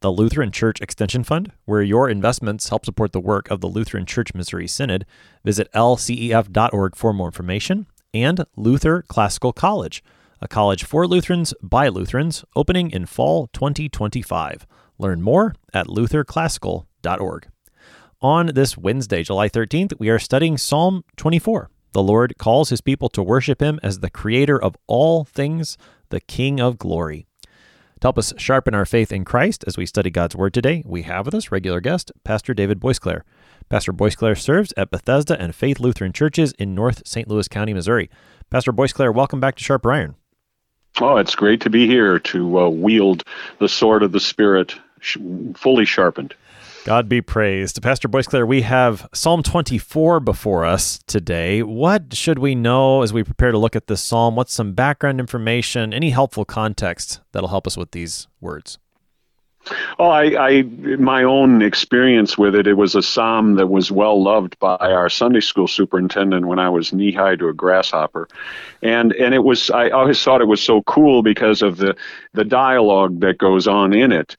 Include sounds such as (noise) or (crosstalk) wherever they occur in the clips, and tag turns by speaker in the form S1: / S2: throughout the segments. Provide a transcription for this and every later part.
S1: the Lutheran Church Extension Fund, where your investments help support the work of the Lutheran Church Missouri Synod. Visit lcef.org for more information. And Luther Classical College, a college for Lutherans by Lutherans, opening in fall 2025. Learn more at lutherclassical.org. On this Wednesday, July 13th, we are studying Psalm 24. The Lord calls his people to worship him as the creator of all things the King of Glory. To help us sharpen our faith in Christ as we study God's Word today, we have with us regular guest, Pastor David Boisclair. Pastor Boisclair serves at Bethesda and Faith Lutheran Churches in North St. Louis County, Missouri. Pastor Boisclair, welcome back to Sharper Iron.
S2: Oh, it's great to be here to uh, wield the sword of the Spirit sh- fully sharpened.
S1: God be praised. Pastor Boisclair, we have Psalm 24 before us today. What should we know as we prepare to look at this psalm? What's some background information, any helpful context that'll help us with these words?
S2: Oh, I, I, my own experience with it, it was a psalm that was well loved by our Sunday school superintendent when I was knee high to a grasshopper, and and it was I always thought it was so cool because of the the dialogue that goes on in it.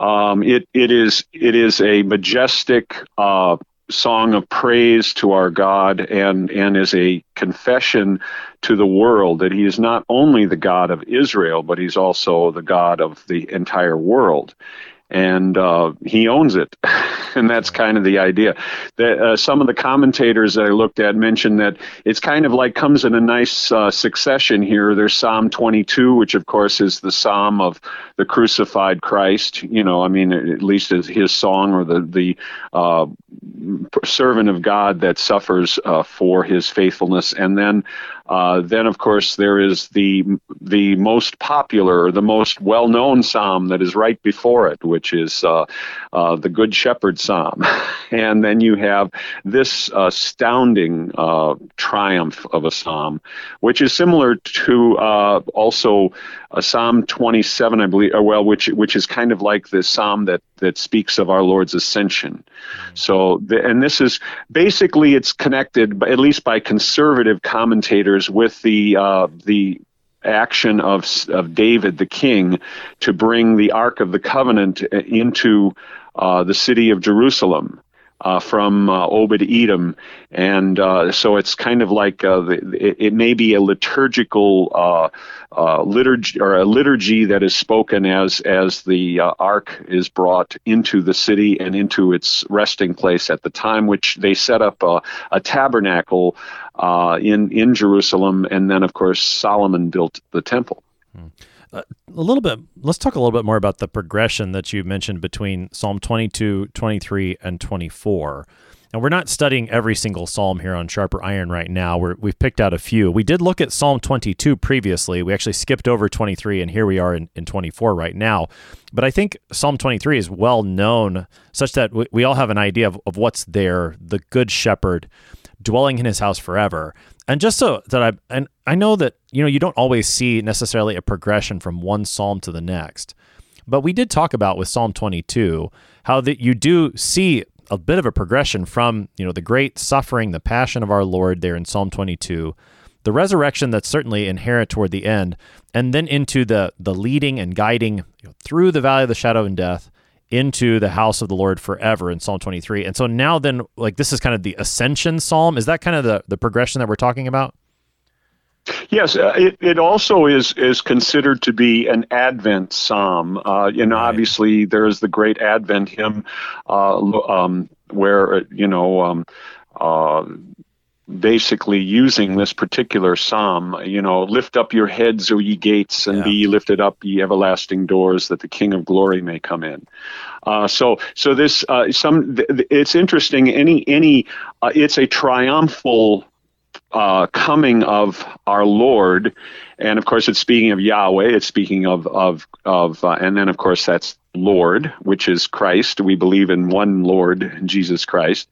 S2: Um, it it is it is a majestic uh, song of praise to our God and and is a confession to the world that He is not only the God of Israel, but He's also the God of the entire world and uh, he owns it. (laughs) and that's kind of the idea. That uh, some of the commentators that I looked at mentioned that it's kind of like comes in a nice uh, succession here. There's Psalm 22, which of course is the psalm of the crucified Christ. You know, I mean, at least his song or the the uh, servant of God that suffers uh, for his faithfulness, and then uh, then, of course, there is the the most popular, the most well-known psalm that is right before it, which is uh, uh, the Good Shepherd Psalm. (laughs) and then you have this astounding uh, triumph of a psalm, which is similar to uh, also a Psalm 27, I believe, well, which which is kind of like the psalm that that speaks of our Lord's ascension. So, the, and this is basically it's connected, at least by conservative commentators, with the uh, the action of of David the king to bring the Ark of the Covenant into uh, the city of Jerusalem uh, from uh, Obed Edom, and uh, so it's kind of like uh, the, it, it, may be a liturgical uh, uh, liturgy or a liturgy that is spoken as as the ark is brought into the city and into its resting place at the time, which they set up a, a tabernacle in in Jerusalem, and then of course Solomon built the temple. Hmm
S1: a little bit let's talk a little bit more about the progression that you mentioned between psalm 22 23 and 24 and we're not studying every single psalm here on sharper iron right now. We we've picked out a few. We did look at psalm 22 previously. We actually skipped over 23 and here we are in, in 24 right now. But i think psalm 23 is well known such that we, we all have an idea of, of what's there the good shepherd dwelling in his house forever and just so that I and I know that you know you don't always see necessarily a progression from one psalm to the next, but we did talk about with Psalm 22 how that you do see a bit of a progression from you know the great suffering, the passion of our Lord there in Psalm 22, the resurrection that's certainly inherent toward the end, and then into the the leading and guiding you know, through the valley of the shadow and death into the house of the Lord forever in Psalm 23. And so now then like this is kind of the ascension psalm. Is that kind of the, the progression that we're talking about?
S2: Yes, uh, it, it also is is considered to be an Advent psalm. Uh, you know, right. obviously there is the great Advent hymn, uh, um, where uh, you know um, uh, basically using this particular psalm you know lift up your heads o ye gates and yeah. be ye lifted up ye everlasting doors that the king of glory may come in uh, so so this uh, some th- it's interesting any any uh, it's a triumphal uh, coming of our Lord, and of course it's speaking of Yahweh. It's speaking of of of, uh, and then of course that's Lord, which is Christ. We believe in one Lord, Jesus Christ.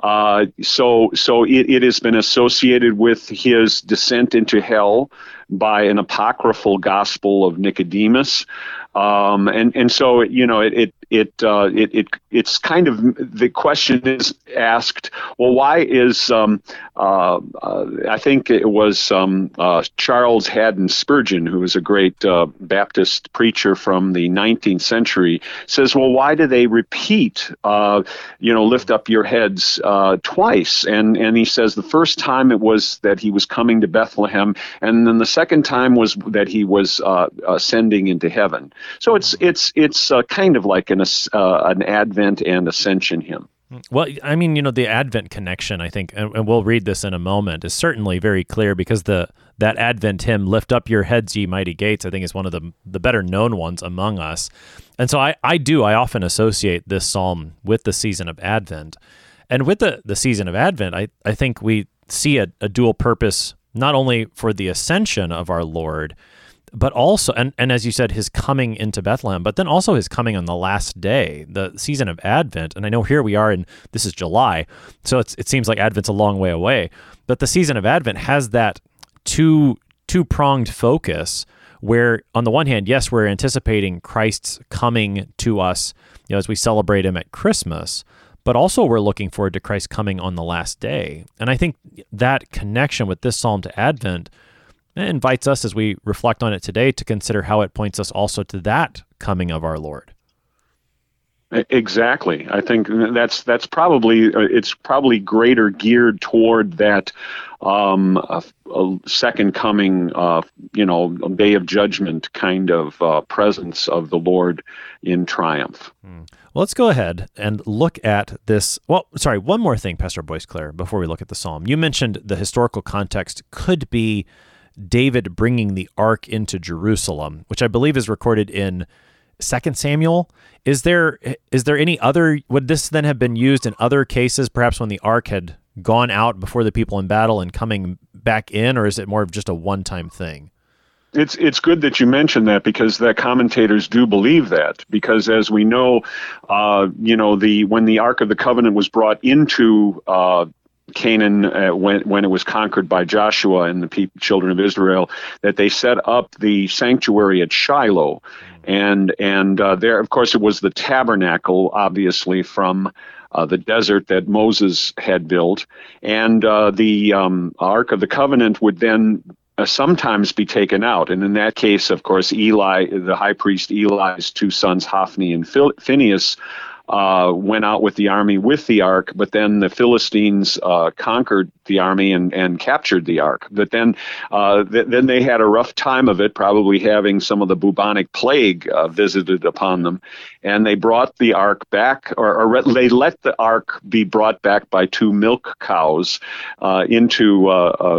S2: Uh, so, so it, it has been associated with his descent into hell by an apocryphal gospel of Nicodemus. Um, and and so you know it it it, uh, it it it's kind of the question is asked. Well, why is um, uh, uh, I think it was um, uh, Charles Haddon Spurgeon, who was a great uh, Baptist preacher from the 19th century, says, well, why do they repeat? Uh, you know, lift up your heads twice, and and he says the first time it was that he was coming to Bethlehem, and then the second time was that he was ascending into heaven. So it's it's it's uh, kind of like an uh, an Advent and Ascension hymn.
S1: Well, I mean, you know, the Advent connection, I think, and, and, we'll read this in a moment, is certainly very clear because the that Advent hymn, "Lift up your heads, ye mighty gates," I think is one of the the better known ones among us. And so I I do I often associate this psalm with the season of Advent, and with the the season of Advent, I I think we see a, a dual purpose not only for the ascension of our Lord, but also and, and as you said his coming into bethlehem but then also his coming on the last day the season of advent. And i know here we are in this is july so it's, it seems like advent's a long way away. But the season of advent has that two two pronged focus where on the one hand yes we're anticipating christ's coming to us you know as we celebrate him at christmas but also we're looking forward to christ coming on the last day. And i think that connection with this psalm to advent it invites us as we reflect on it today to consider how it points us also to that coming of our Lord.
S2: Exactly. I think that's that's probably uh, it's probably greater geared toward that um, a, a second coming, uh, you know, day of judgment kind of uh, presence of the Lord in triumph.
S1: Hmm. Well, let's go ahead and look at this. Well, sorry, one more thing, Pastor Boisclair, before we look at the psalm. You mentioned the historical context could be David bringing the ark into Jerusalem, which I believe is recorded in Second Samuel. Is there is there any other would this then have been used in other cases, perhaps when the ark had gone out before the people in battle and coming back in, or is it more of just a one time thing?
S2: It's it's good that you mentioned that because the commentators do believe that because as we know, uh, you know the when the Ark of the Covenant was brought into uh, Canaan, uh, when when it was conquered by Joshua and the people, children of Israel, that they set up the sanctuary at Shiloh, and and uh, there, of course, it was the tabernacle, obviously from uh, the desert that Moses had built, and uh, the um, Ark of the Covenant would then uh, sometimes be taken out. And in that case, of course, Eli, the high priest Eli's two sons, Hophni and Phinehas, uh, went out with the army with the ark, but then the Philistines uh, conquered the army and, and captured the ark. But then uh, th- then they had a rough time of it, probably having some of the bubonic plague uh, visited upon them, and they brought the ark back, or, or they let the ark be brought back by two milk cows uh, into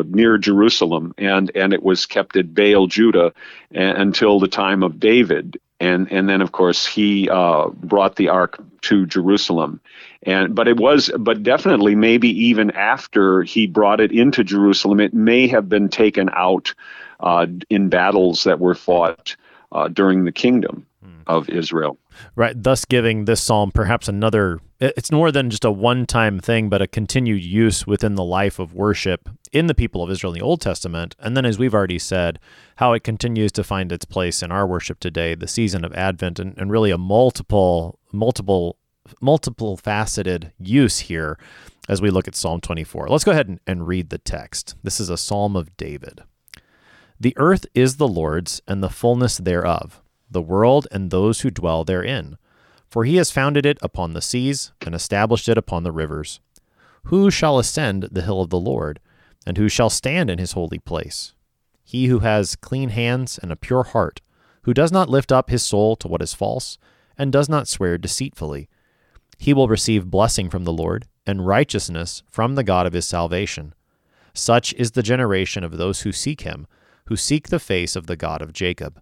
S2: near Jerusalem, and and it was kept at Baal Judah until the time of David and and then of course he uh, brought the ark to Jerusalem, and but it was but definitely maybe even after he brought it into Jerusalem, it may have been taken out uh, in battles that were fought uh, during the kingdom Mm. of Israel.
S1: Right, thus giving this psalm perhaps another, it's more than just a one time thing, but a continued use within the life of worship in the people of Israel in the Old Testament. And then, as we've already said, how it continues to find its place in our worship today, the season of Advent, and, and really a multiple, multiple, multiple faceted use here as we look at Psalm 24. Let's go ahead and, and read the text. This is a psalm of David. The earth is the Lord's and the fullness thereof the world and those who dwell therein. For he has founded it upon the seas and established it upon the rivers. Who shall ascend the hill of the Lord, and who shall stand in his holy place? He who has clean hands and a pure heart, who does not lift up his soul to what is false, and does not swear deceitfully. He will receive blessing from the Lord, and righteousness from the God of his salvation. Such is the generation of those who seek him, who seek the face of the God of Jacob.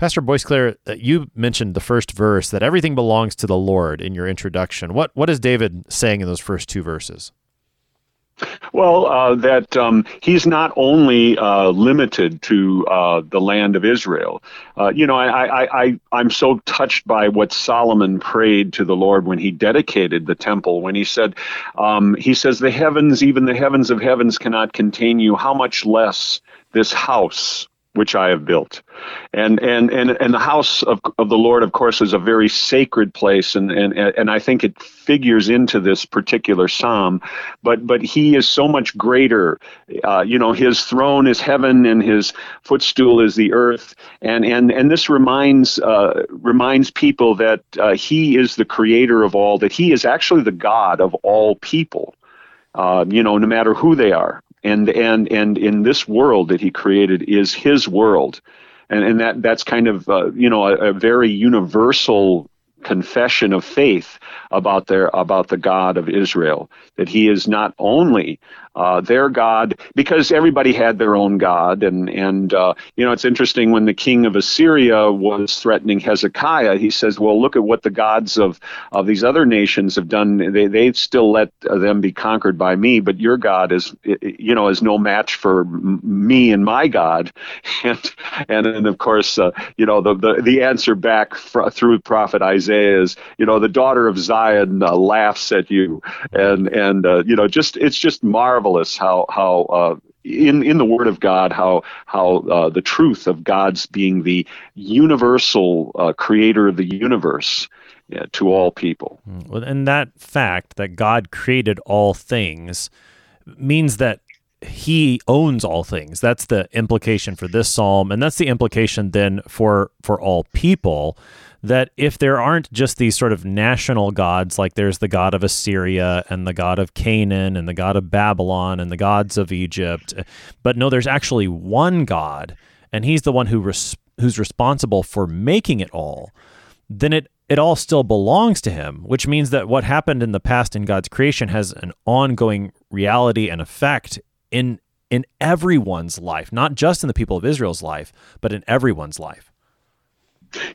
S1: Pastor Boisclair, uh, you mentioned the first verse that everything belongs to the Lord in your introduction. What what is David saying in those first two verses?
S2: Well, uh, that um, he's not only uh, limited to uh, the land of Israel. Uh, you know, I, I, I, I'm so touched by what Solomon prayed to the Lord when he dedicated the temple, when he said, um, he says, the heavens, even the heavens of heavens cannot contain you. How much less this house which I have built. And and and and the house of, of the Lord, of course, is a very sacred place, and and and I think it figures into this particular psalm. But but he is so much greater. Uh, you know, his throne is heaven, and his footstool is the earth. And and and this reminds uh, reminds people that uh, he is the creator of all. That he is actually the God of all people. Uh, you know, no matter who they are and and and in this world that he created is his world. And and that that's kind of uh, you know a, a, very universal confession of faith about their about the God of Israel that he is not only uh, their God because everybody had their own God. And and uh, you know it's interesting when the king of Assyria was threatening Hezekiah he says well look at what the gods of of these other nations have done. They they still let them be conquered by me but your God is you know is no match for me and my God. (laughs) And and then of course uh, you know the, the the answer back fr- through prophet Isaiah is you know the daughter of Zion uh, laughs at you and and uh, you know just it's just marvelous how how uh, in in the Word of God how how uh, the truth of God's being the universal uh, creator of the universe yeah, to all people.
S1: Mm, well, and that fact that God created all things means that he owns all things. That's the implication for this psalm, and that's the implication then for for all people that if there aren't just these sort of national gods, like there's the god of Assyria and the god of Canaan and the god of Babylon and the gods of Egypt, but no, there's actually one God, and he's the one who res- who's responsible for making it all, then it it all still belongs to him, which means that what happened in the past in God's creation has an ongoing reality and effect in in everyone's life, not just in the people of Israel's life, but in everyone's life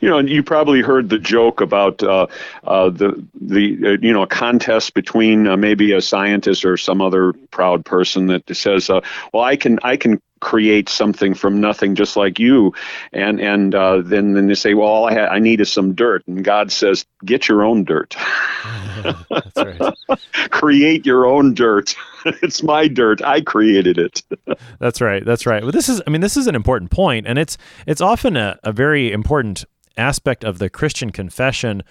S2: you know, and you probably heard the joke about uh, uh, the the uh, you know a contest between uh, maybe a scientist or some other proud person that says, uh, "Well, I can I can create something from nothing just like you," and and uh, then then they say, "Well, all I ha- I need is some dirt," and God says, "Get your own dirt." (laughs) That's right. create your own dirt. (laughs) it's my dirt. I created it. (laughs)
S1: That's right. That's right. Well, this is, I mean, this is an important point, and it's it's often a, a very important aspect of the Christian confession,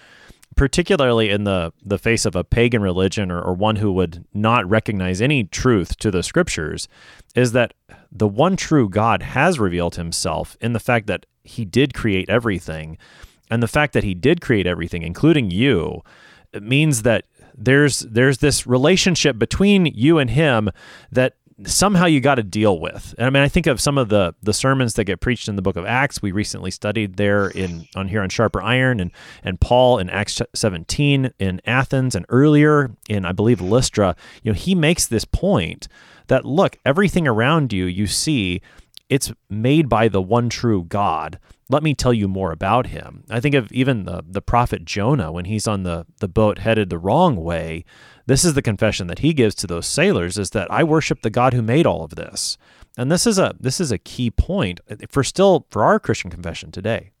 S1: particularly in the the face of a pagan religion or, or one who would not recognize any truth to the scriptures, is that the one true God has revealed Himself in the fact that He did create everything, and the fact that He did create everything, including you. Means that there's there's this relationship between you and him that somehow you got to deal with. And I mean, I think of some of the the sermons that get preached in the book of Acts. We recently studied there in on here on Sharper Iron, and and Paul in Acts 17 in Athens, and earlier in I believe Lystra. You know, he makes this point that look, everything around you, you see, it's made by the one true God let me tell you more about him. I think of even the, the prophet Jonah when he's on the, the boat headed the wrong way. This is the confession that he gives to those sailors is that I worship the God who made all of this. And this is a this is a key point for still for our Christian confession today.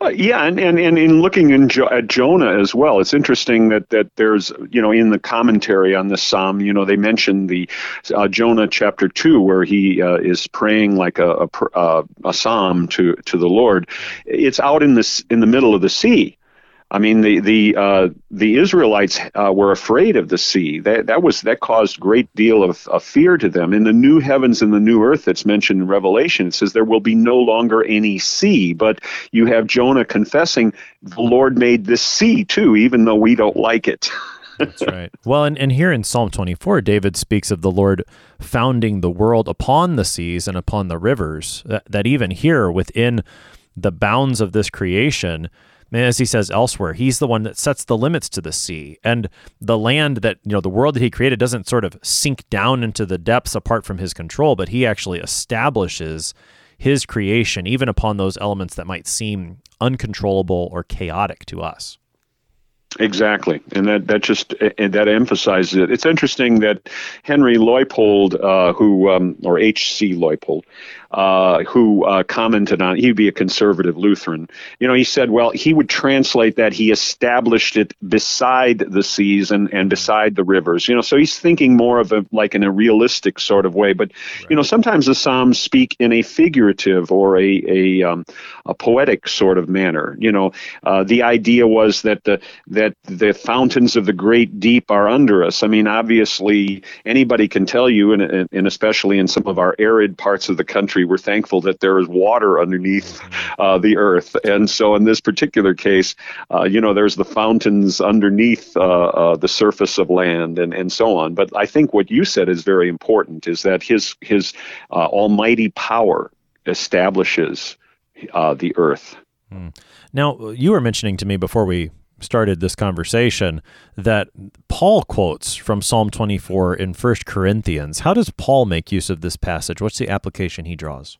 S2: Uh, yeah, and, and, and in looking in jo- at Jonah as well, it's interesting that, that there's, you know, in the commentary on this psalm, you know, they mention the uh, Jonah chapter 2, where he uh, is praying like a, a, uh, a, psalm to, to the Lord. It's out in, this, in the middle of the sea. I mean, the the uh, the Israelites uh, were afraid of the sea. That that was that caused great deal of, of, fear to them. In the new heavens and the new earth that's mentioned in Revelation, it says there will be no longer any sea. But you have Jonah confessing, "The Lord made this sea too, even though we don't like it." (laughs)
S1: That's right. Well, and, and here in Psalm 24, David speaks of the Lord founding the world upon the seas and upon the rivers. That, that even here within the bounds of this creation, As he says elsewhere, he's the one that sets the limits to the sea. And the land that, you know, the world that he created doesn't sort of sink down into the depths apart from his control, but he actually establishes his creation, even upon those elements that might seem uncontrollable or chaotic to us.
S2: Exactly, and that that just and that emphasizes it. It's interesting that Henry Leupold, uh, who um, or H. C. Leupold, uh, who uh, commented on he'd be a conservative Lutheran. You know, he said, well, he would translate that he established it beside the seas and, and beside the rivers. You know, so he's thinking more of a like in a realistic sort of way. But right. you know, sometimes the Psalms speak in a figurative or a a, um, a poetic sort of manner. You know, uh, the idea was that the that the fountains of the great deep are under us. I mean, obviously, anybody can tell you, and, and especially in some of our arid parts of the country we're thankful that there is water underneath uh, the earth. And so, in this particular case, uh, you know, there's the fountains underneath uh, uh, the surface of land, and and so on. But I think what you said is very important: is that his his uh, almighty power establishes the earth.
S1: Hmm. Now, you were mentioning to me before we started this conversation that Paul quotes from Psalm 24 in 1 Corinthians. How does Paul make use of this passage? What's the application he draws?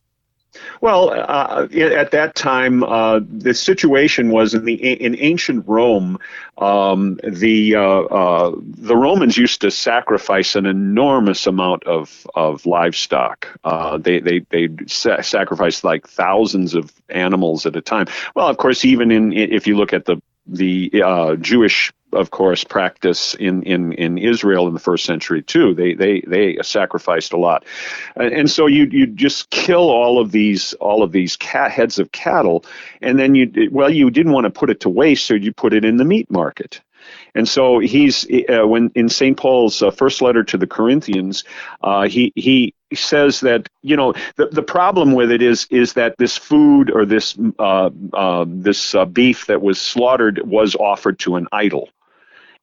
S2: Well, uh, at that time, uh, the situation was in the in ancient Rome. Um, the uh, uh the Romans used to sacrifice an enormous amount of of livestock. Uh, they they they sa- sacrificed like thousands of animals at a time. Well, of course, even in if you look at the the uh, Jewish, of course, practice in, in, in Israel in the first century too. They they they sacrificed a lot, and, so you you just kill all of these all of these cat heads of cattle, and then you well you didn't want to put it to waste, so you put it in the meat market. And so he's uh, when in St. Paul's uh, first letter to the Corinthians, uh, he he says that you know the, the problem with it is is that this food or this uh, uh, this uh, beef that was slaughtered was offered to an idol.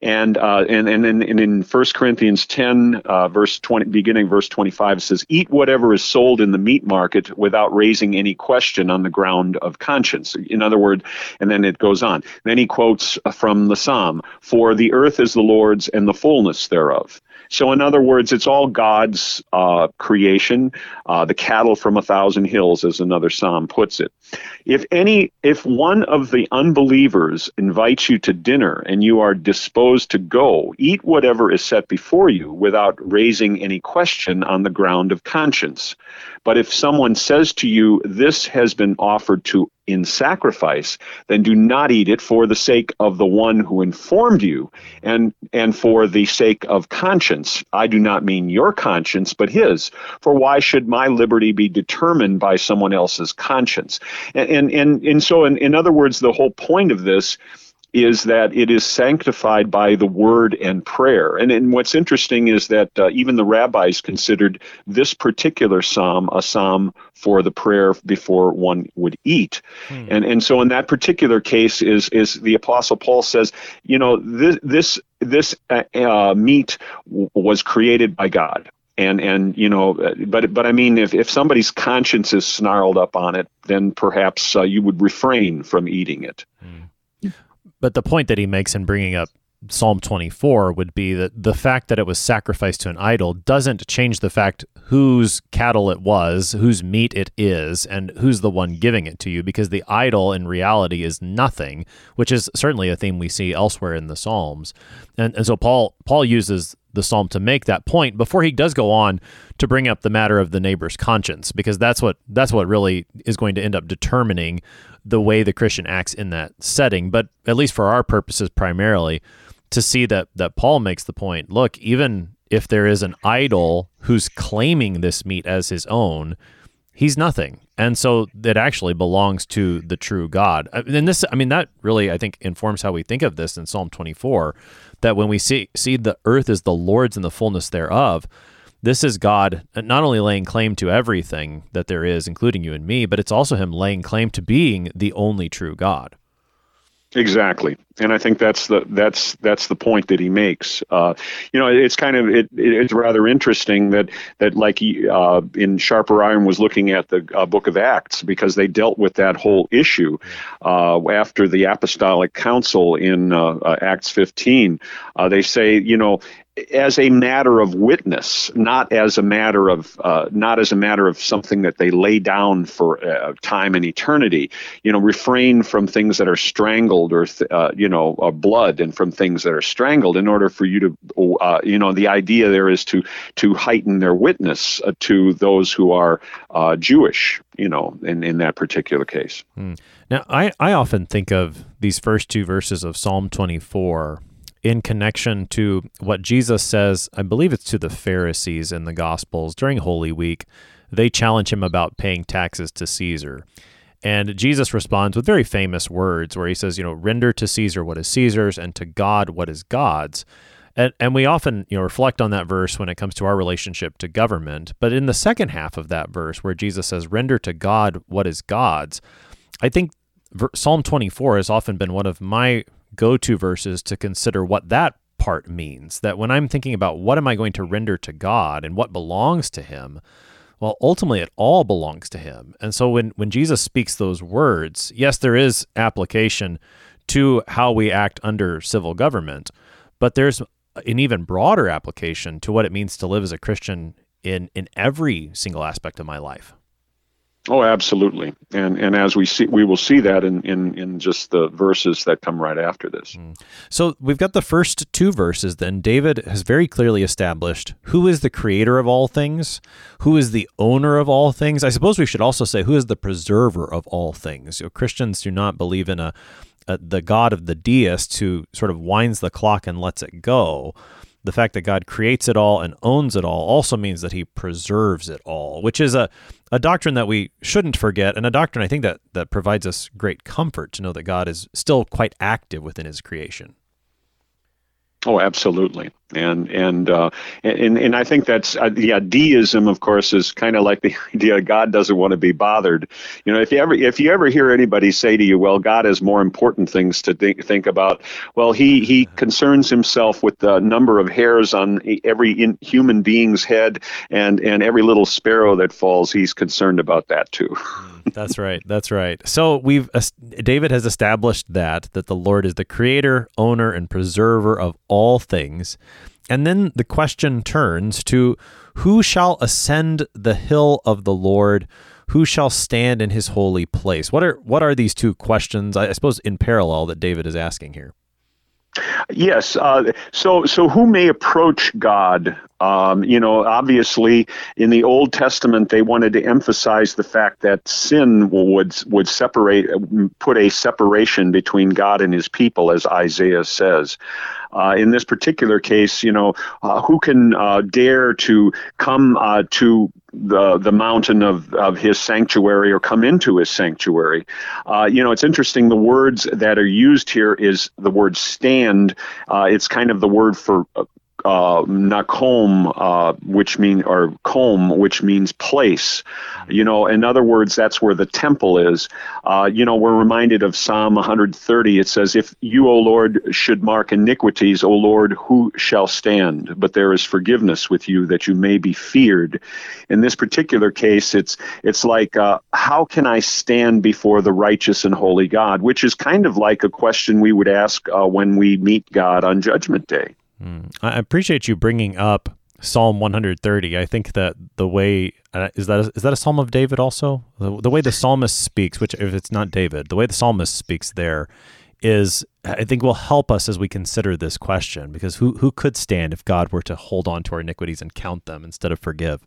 S2: And uh, and and in, and in 1 Corinthians 10, uh, verse 20, beginning verse 25, it says, "Eat whatever is sold in the meat market without raising any question on the ground of conscience." In other words, and then it goes on. Then he quotes from the Psalm, "For the earth is the Lord's and the fullness thereof." So, in other words, it's all God's uh, creation. Uh, the cattle from a thousand hills, as another psalm puts it. If any, if one of the unbelievers invites you to dinner and you are disposed to go, eat whatever is set before you without raising any question on the ground of conscience. But if someone says to you, This has been offered to in sacrifice, then do not eat it for the sake of the one who informed you and, and for the sake of conscience. I do not mean your conscience, but his. For why should my liberty be determined by someone else's conscience? And, and, and, and so, in, in other words, the whole point of this is that it is sanctified by the word and prayer. And, and what's interesting is that uh, even the rabbis considered this particular psalm a psalm for the prayer before one would eat. Hmm. And and so in that particular case is is the apostle Paul says, you know, this this this uh, uh, meat w- was created by God and and you know but but i mean if, if somebody's conscience is snarled up on it then perhaps uh, you would refrain from eating it mm.
S1: But the point that he makes in bringing up Psalm 24 would be that the fact that it was sacrificed to an idol doesn't change the fact whose cattle it was, whose meat it is, and who's the one giving it to you, because the idol in reality is nothing, which is certainly a theme we see elsewhere in the Psalms. And, and so Paul Paul uses the psalm to make that point before he does go on to bring up the matter of the neighbor's conscience because that's what that's what really is going to end up determining the way the Christian acts in that setting. But at least for our purposes primarily to see that that Paul makes the point look even if there is an idol who's claiming this meat as his own he's nothing and so it actually belongs to the true God uh, and this I mean that really I think informs how we think of this in Psalm 24 that when we see see the earth is the Lord's and the fullness thereof, this is God not only laying claim to everything that there is, including you and me, but it's also Him laying claim to being the only true God.
S2: Exactly, and I think that's the that's that's the point that he makes. Uh, you know, it's kind of it, it's rather interesting that that like he, uh, in Sharper Iron was looking at the uh, Book of Acts because they dealt with that whole issue uh, after the Apostolic Council in uh, uh, Acts 15. they say, you know, as a matter of witness, not as a matter of uh, not as a matter of something that they lay down for uh, time and eternity. You know, refrain from things that are strangled or th- uh, you know uh, blood, and from things that are strangled, in order for you to uh, you know the idea there is to to heighten their witness uh, to those who are Jewish. You know, in in that particular case.
S1: Hmm. Now, I I often think of these first two verses of Psalm twenty four in connection to what Jesus says, I believe it's to the Pharisees in the Gospels during Holy Week. They challenge him about paying taxes to Caesar. And Jesus responds with very famous words where he says, you know, render to Caesar what is Caesar's and to God what is God's. And, and we often, you know, reflect on that verse when it comes to our relationship to government. But in the second half of that verse where Jesus says, render to God what is God's, I think Psalm 24 has often been one of my go to verses to consider what that part means. That when I'm thinking about what am I going to render to God and what belongs to Him, well, ultimately it all belongs to Him. And so when, when Jesus speaks those words, yes, there is application to how we act under civil government, but there's an even broader application to what it means to live as a Christian in, in every single aspect of my life.
S2: Oh, absolutely, and and as we see, we will see that in in in just the verses that come right after this. Mm.
S1: So we've got the first two verses. Then David has very clearly established who is the creator of all things, who is the owner of all things. I suppose we should also say who is the preserver of all things. You know, Christians do not believe in a, a the God of the deists who sort of winds the clock and lets it go the fact that God creates it all and owns it all also means that he preserves it all, which is a, a doctrine that we shouldn't forget and a doctrine I think that, that provides us great comfort to know that God is still quite active within his creation.
S2: Oh, absolutely, and and uh, and and I think that's uh, yeah. Deism, of course, is kind of like the (laughs) idea God doesn't want to be bothered. You know, if you ever if you ever hear anybody say to you, "Well, God has more important things to think think about," well, he he concerns himself with the number of hairs on every in, human being's head and and every little sparrow that falls. He's concerned about that too.
S1: That's right. That's right. So we've David has established that that the Lord is the creator, owner and preserver of all things. And then the question turns to who shall ascend the hill of the Lord? Who shall stand in his holy place? What are what are these two questions I suppose in parallel that David is asking here?
S2: Yes. Uh, so, so who may approach God? Um, you know, obviously, in the Old Testament, they wanted to emphasize the fact that sin would would separate, put a separation between God and His people, as Isaiah says. Uh, in this particular case, you know, uh, who can uh, dare to come uh, to the the mountain of, of his sanctuary or come into his sanctuary? Uh, you know, it's interesting. The words that are used here is the word stand. Uh, it's kind of the word for uh, nakom, uh, which mean or kom, which means place. You know, in other words, that's where the temple is. Uh, you know, we're reminded of Psalm 130. It says, "If you, O Lord, should mark iniquities, O Lord, who shall stand? But there is forgiveness with you, that you may be feared." In this particular case, it's it's like, uh, how can I stand before the righteous and holy God? Which is kind of like a question we would ask uh, when we meet God on Judgment Day.
S1: Mm. I appreciate you bringing up Psalm 130. I think that the way uh, is that a, is that a Psalm of David also? The, the way the psalmist speaks, which if it's not David, the way the psalmist speaks there is I think will help us as we consider this question because who who could stand if God were to hold on to our iniquities and count them instead of forgive?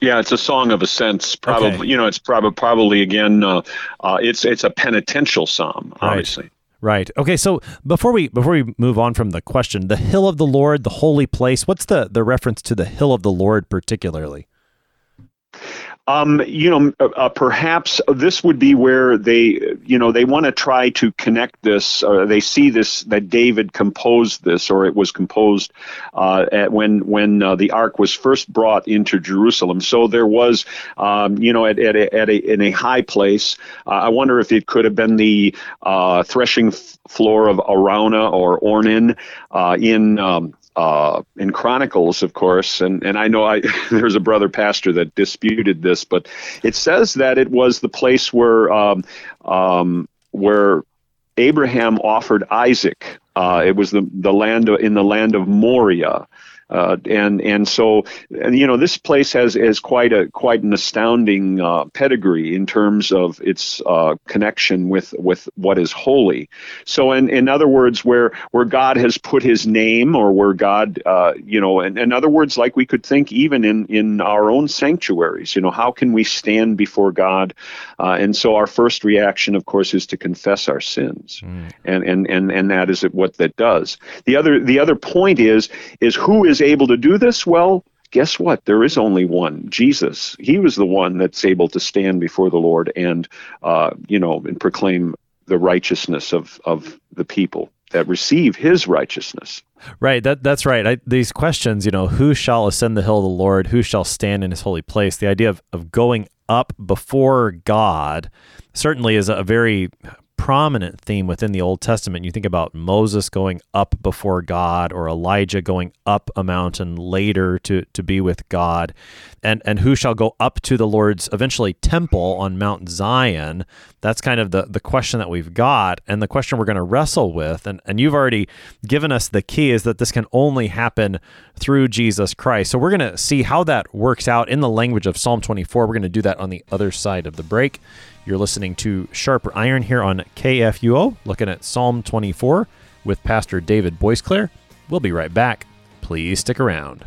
S2: Yeah, it's a song of ascents. Probably, okay. you know, it's probably probably again, uh, uh, it's it's a penitential psalm, obviously.
S1: Right. Right. Okay. So before we before we move on from the question, the hill of the Lord, the holy place. What's the the reference to the hill of the Lord particularly?
S2: Um, you know, uh, uh, perhaps this would be where they, you know, they want to try to connect this. Or they see this that David composed this, or it was composed uh, at when when uh, the ark was first brought into Jerusalem. So there was, um, you know, at, at, a, at a in a high place. Uh, I wonder if it could have been the uh, threshing floor of Araunah or Ornan in. Um, uh, in Chronicles, of course, and, and I know I (laughs) there's a brother pastor that disputed this, but it says that it was the place where um, um, where Abraham offered Isaac. Uh, it was the the land of, in the land of Moriah. Uh, and and so you know this place has has quite a quite an astounding uh, pedigree in terms of its uh, connection with with what is holy. So in in other words, where where God has put His name, or where God uh, you know, in, in other words, like we could think even in in our own sanctuaries, you know, how can we stand before God? Uh, and so our first reaction, of course, is to confess our sins, mm. and and and and that is what that does. The other the other point is is who is is able to do this? Well, guess what? There is only one, Jesus. He was the one that's able to stand before the Lord and, uh, you know, and proclaim the righteousness of, of the people that receive his righteousness.
S1: Right. That that's right. I, these questions, you know, who shall ascend the hill of the Lord? Who shall stand in his holy place? The idea of, of going up before God certainly is a very prominent theme within the Old Testament. You think about Moses going up before God or Elijah going up a mountain later to, to be with God. And and who shall go up to the Lord's eventually temple on Mount Zion? That's kind of the, the question that we've got and the question we're going to wrestle with. And and you've already given us the key is that this can only happen through Jesus Christ. So we're going to see how that works out in the language of Psalm 24. We're going to do that on the other side of the break. You're listening to Sharper Iron here on KFUO, looking at Psalm 24 with Pastor David Boisclair. We'll be right back. Please stick around.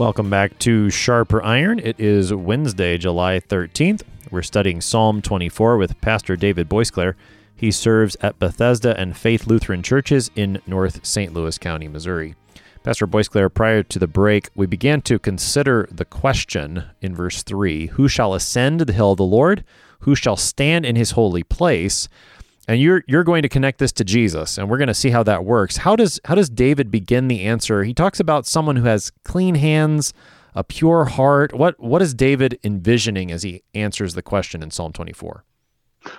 S1: Welcome back to Sharper Iron. It is Wednesday, July 13th. We're studying Psalm 24 with Pastor David Boisclair. He serves at Bethesda and Faith Lutheran Churches in North St. Louis County, Missouri. Pastor Boisclair, prior to the break, we began to consider the question in verse 3 Who shall ascend the hill of the Lord? Who shall stand in his holy place? And you're you're going to connect this to Jesus and we're going to see how that works. How does how does David begin the answer? He talks about someone who has clean hands, a pure heart. What what is David envisioning as he answers the question in Psalm 24?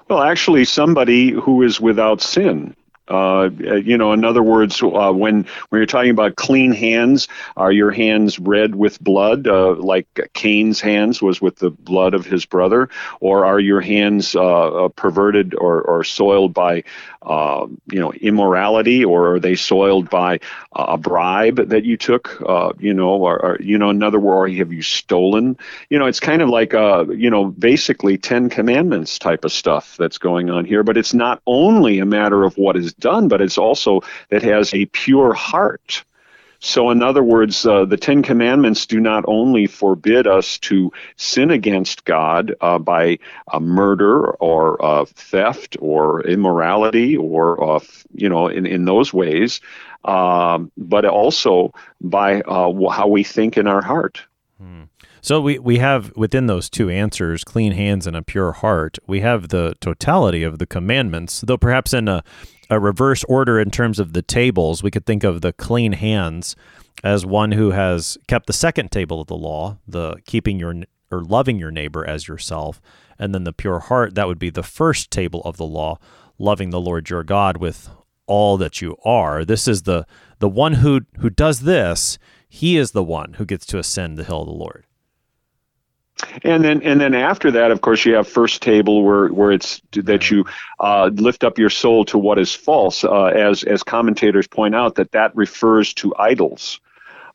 S2: Well, actually somebody who is without sin. Uh, you know, in other words, uh, when when you're talking about clean hands, are your hands red with blood, uh, like Cain's hands was with the blood of his brother, or are your hands uh, uh, perverted or, or soiled by uh, you know immorality, or are they soiled by a bribe that you took? Uh, you know, or, or, you know, another word, have you stolen? You know, it's kind of like uh, you know, basically Ten Commandments type of stuff that's going on here. But it's not only a matter of what is done, but it's also that has a pure heart. So, in other words, uh, the Ten Commandments do not only forbid us to sin against God uh, by uh, murder or uh, theft or immorality or, uh, you know, in, in those ways, um, but also by uh, how we think in our heart.
S1: So we, we have within those two answers, clean hands and a pure heart, we have the totality of the commandments, though perhaps in a, a reverse order in terms of the tables, we could think of the clean hands as one who has kept the second table of the law, the keeping your or loving your neighbor as yourself, and then the pure heart, that would be the first table of the law, loving the Lord your God with all that you are. This is the the one who who does this he is the one who gets to ascend the hill of the Lord.
S2: And then, and then after that, of course, you have first table where, where it's that you uh, lift up your soul to what is false, uh, as as commentators point out that that refers to idols.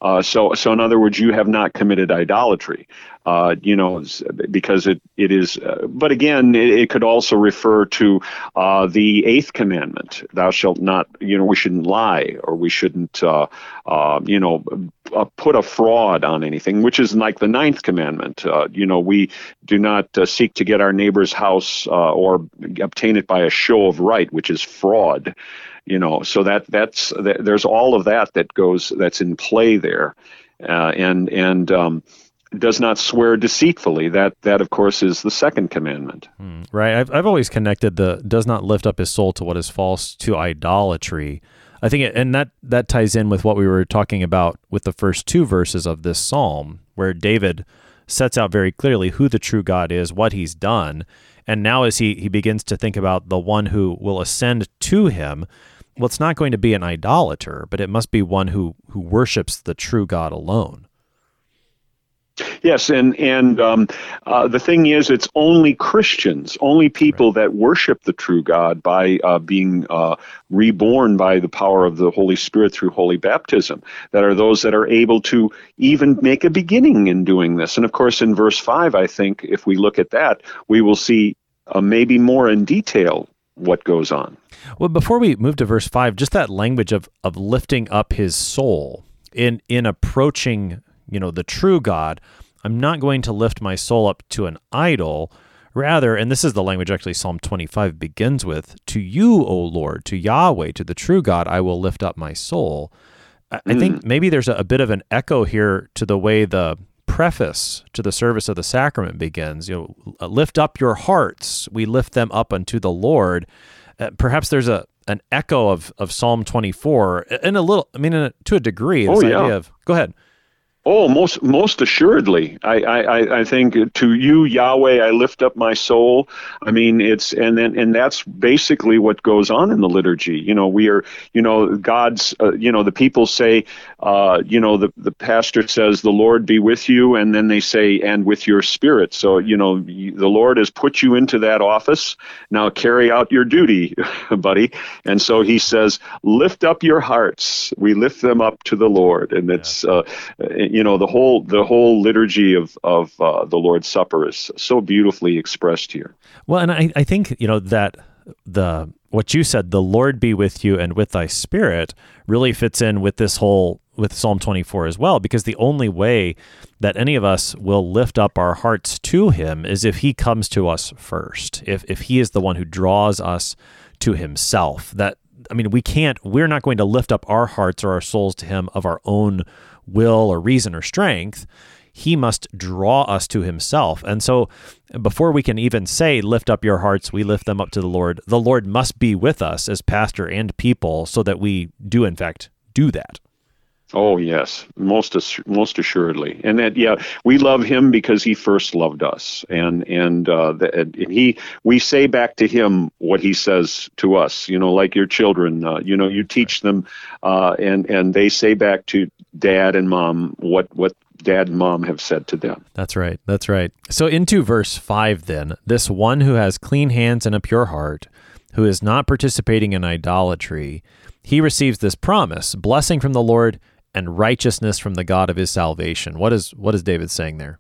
S2: Uh, so, so in other words, you have not committed idolatry, uh, you know, because it it is. Uh, but again, it, it, could also refer to uh, the eighth commandment: "Thou shalt not." You know, we shouldn't lie, or we shouldn't, uh, uh, you know, put a fraud on anything, which is like the ninth commandment. you know, we do not seek to get our neighbor's house or obtain it by a show of right, which is fraud you know so that that's that, there's all of that that goes that's in play there. Uh, and and um, does not swear deceitfully. That that of course is the second commandment.
S1: Hmm. right. I've, I've always connected the does not lift up his soul to what is false to idolatry. I think it, and that that ties in with what we were talking about with the first two verses of this psalm where david sets out very clearly who the true god is what he's done and now as he he begins to think about the one who will ascend to him well, it's not going to be an idolater, but it must be one who who worships the true God alone.
S2: Yes, and and um, uh, the thing is, it's only Christians, only people that worship the true God by uh, being uh, reborn by the power of the Holy Spirit through holy baptism, that are those that are able to even make a beginning in doing this. And of course, in verse five, I think if we look at that, we will see uh, maybe more in detail what goes on.
S1: Well, before we move to verse five, just that language of of lifting up his soul in in approaching, you know, the true God. I'm not going to lift my soul up to an idol. Rather, and this is the language actually Psalm 25 begins with, to you, O Lord, to Yahweh, to the true God, I will lift up my soul. I, mm. I think hmm. maybe there's a, a bit of an echo here to the way the preface to the service of the sacrament begins. You know, lift up your hearts. We lift them up unto the Lord. Uh, perhaps there's a an echo of, of Psalm 24 in a little, I mean, a, to a degree. This oh, yeah. idea of, go ahead.
S2: Oh, most most assuredly. I, I, I think to you, Yahweh, I lift up my soul. I mean, it's and then and that's basically what goes on in the liturgy. You know, we are, you know, God's, uh, you know, the people say, uh, you know, the the pastor says, "The Lord be with you," and then they say, "And with your spirit." So you know, the Lord has put you into that office. Now carry out your duty, (laughs) buddy. And so He says, "Lift up your hearts." We lift them up to the Lord, and it's. Uh, you know the whole the whole liturgy of of uh, the Lord's Supper is so beautifully expressed here.
S1: Well, and I, I think you know that the what you said, the Lord be with you and with thy spirit, really fits in with this whole with Psalm 24 as well, because the only way that any of us will lift up our hearts to him is if he comes to us first. If if he is the one who draws us to himself. That I mean, we can't we're not going to lift up our hearts or our souls to him of our own will or reason or strength. He must draw us to himself. And so, before we can even say, Lift up your hearts, we lift them up to the Lord, the Lord must be with us as pastor and people so that we do, in fact, do that.
S2: Oh yes, most most assuredly, and that yeah, we love him because he first loved us, and and uh, the, and he we say back to him what he says to us. You know, like your children, uh, you know, you teach them, uh, and and they say back to dad and mom what what dad and mom have said to them.
S1: That's right. That's right. So into verse five, then this one who has clean hands and a pure heart, who is not participating in idolatry, he receives this promise, blessing from the Lord and righteousness from the God of his salvation. What is what is David saying there?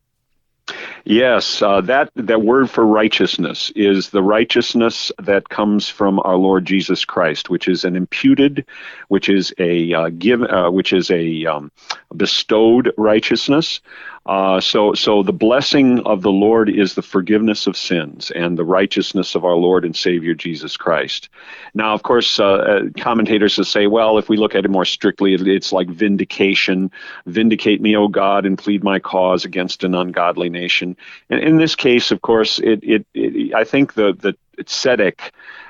S2: Yes, uh, that that word for righteousness is the righteousness that comes from our Lord Jesus Christ, which is an imputed, which is a uh, give, uh, which is a um, bestowed righteousness. Uh, so, so the blessing of the Lord is the forgiveness of sins and the righteousness of our Lord and Savior Jesus Christ. Now, of course, uh, uh commentators will say, well, if we look at it more strictly, it's like vindication. Vindicate me, O God, and plead my cause against an ungodly nation. And in this case, of course, it, it, it I think the the tzedek,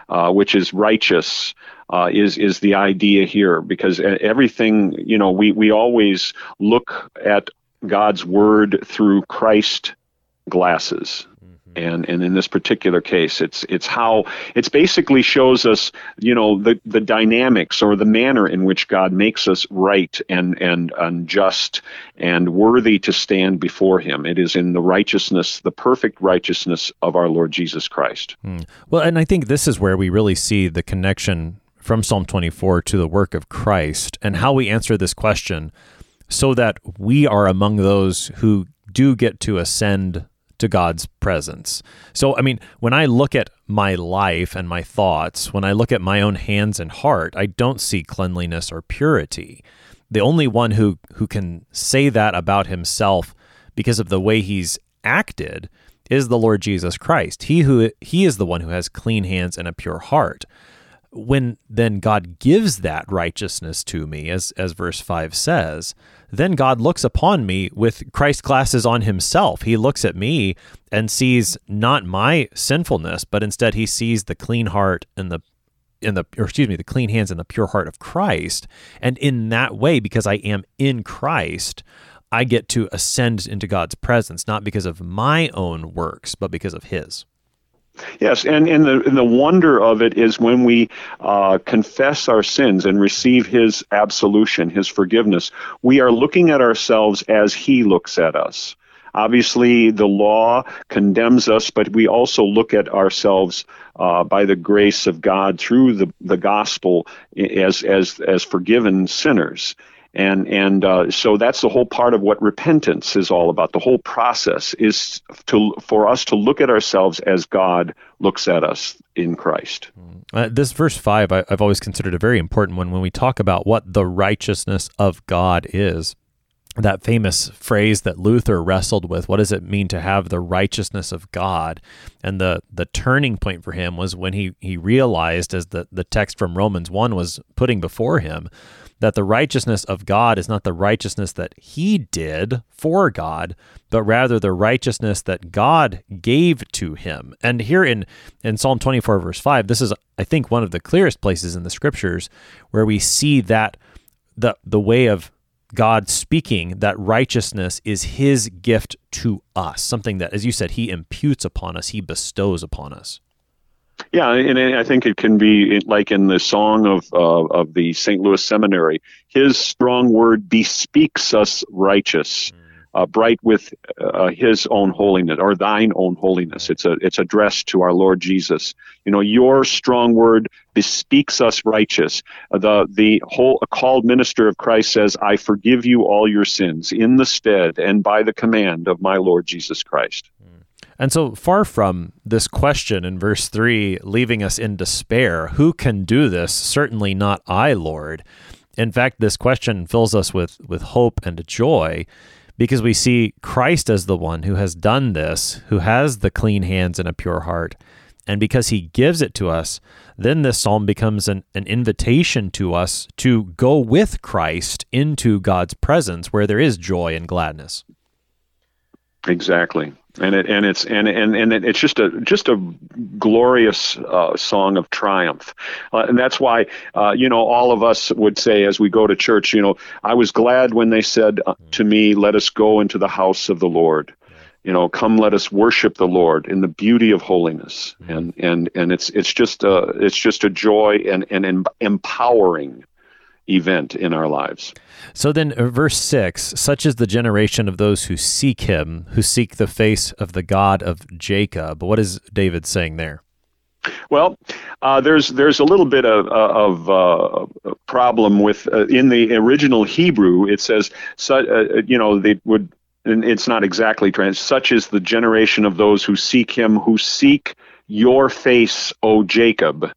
S2: uh, which is righteous, uh, is is the idea here because everything you know we we always look at God's word through Christ glasses. And, and in this particular case, it's it's how it's basically shows us, you know, the, the dynamics or the manner in which God makes us right and, and, and just and worthy to stand before Him. It is in the righteousness, the perfect righteousness of our Lord Jesus Christ.
S1: Mm. Well, and I think this is where we really see the connection from Psalm 24 to the work of Christ and how we answer this question so that we are among those who do get to ascend to God's presence. So, I mean, when I look at my life and my thoughts, when I look at my own hands and heart, I don't see cleanliness or purity. The only one who, who can say that about himself because of the way he's acted is the Lord Jesus Christ. He who he is the one who has clean hands and a pure heart when then God gives that righteousness to me, as, as verse 5 says, then God looks upon me with Christ glasses on himself. He looks at me and sees not my sinfulness, but instead he sees the clean heart and the in the or excuse me, the clean hands and the pure heart of Christ. And in that way, because I am in Christ, I get to ascend into God's presence, not because of my own works, but because of his.
S2: Yes, and, and, the, and the wonder of it is when we uh, confess our sins and receive His absolution, His forgiveness, we are looking at ourselves as He looks at us. Obviously, the law condemns us, but we also look at ourselves uh, by the grace of God through the, the gospel as, as, as forgiven sinners and and uh, so that's the whole part of what repentance is all about. The whole process is to for us to look at ourselves as God looks at us in Christ.
S1: Uh, this verse five, I, I've always considered a very important one when we talk about what the righteousness of God is that famous phrase that Luther wrestled with what does it mean to have the righteousness of God and the the turning point for him was when he he realized as the the text from Romans 1 was putting before him that the righteousness of God is not the righteousness that he did for God, but rather the righteousness that God gave to him. And here in, in Psalm 24, verse 5, this is, I think, one of the clearest places in the scriptures where we see that the, the way of God speaking that righteousness is his gift to us, something that, as you said, he imputes upon us, he bestows upon us.
S2: Yeah, and I think it can be like in the song of uh, of the St. Louis Seminary. His strong word bespeaks us righteous, uh, bright with uh, His own holiness or Thine own holiness. It's a it's addressed to our Lord Jesus. You know, Your strong word bespeaks us righteous. Uh, the the whole called minister of Christ says, "I forgive you all your sins in the stead and by the command of my Lord Jesus Christ."
S1: And so, far from this question in verse 3 leaving us in despair, who can do this? Certainly not I, Lord. In fact, this question fills us with, with hope and joy because we see Christ as the one who has done this, who has the clean hands and a pure heart. And because he gives it to us, then this psalm becomes an, an invitation to us to go with Christ into God's presence where there is joy and gladness.
S2: Exactly and it and it's and and and it's just a just a glorious uh, song of triumph, uh, and that's why uh, you know all of us would say as we go to church, you know, I was glad when they said uh, to me, "Let us go into the house of the Lord." You know, come, let us worship the Lord in the beauty of holiness, and and and it's it's just a it's just a joy and and empowering event in our lives.
S1: So then, uh, verse 6 such is the generation of those who seek him, who seek the face of the God of Jacob. What is David saying there?
S2: Well, uh, there's there's a little bit of, of uh, problem with uh, in the original Hebrew. It says, so, uh, you know, they would and it's not exactly trans. Such is the generation of those who seek Him, who seek your face, O Jacob.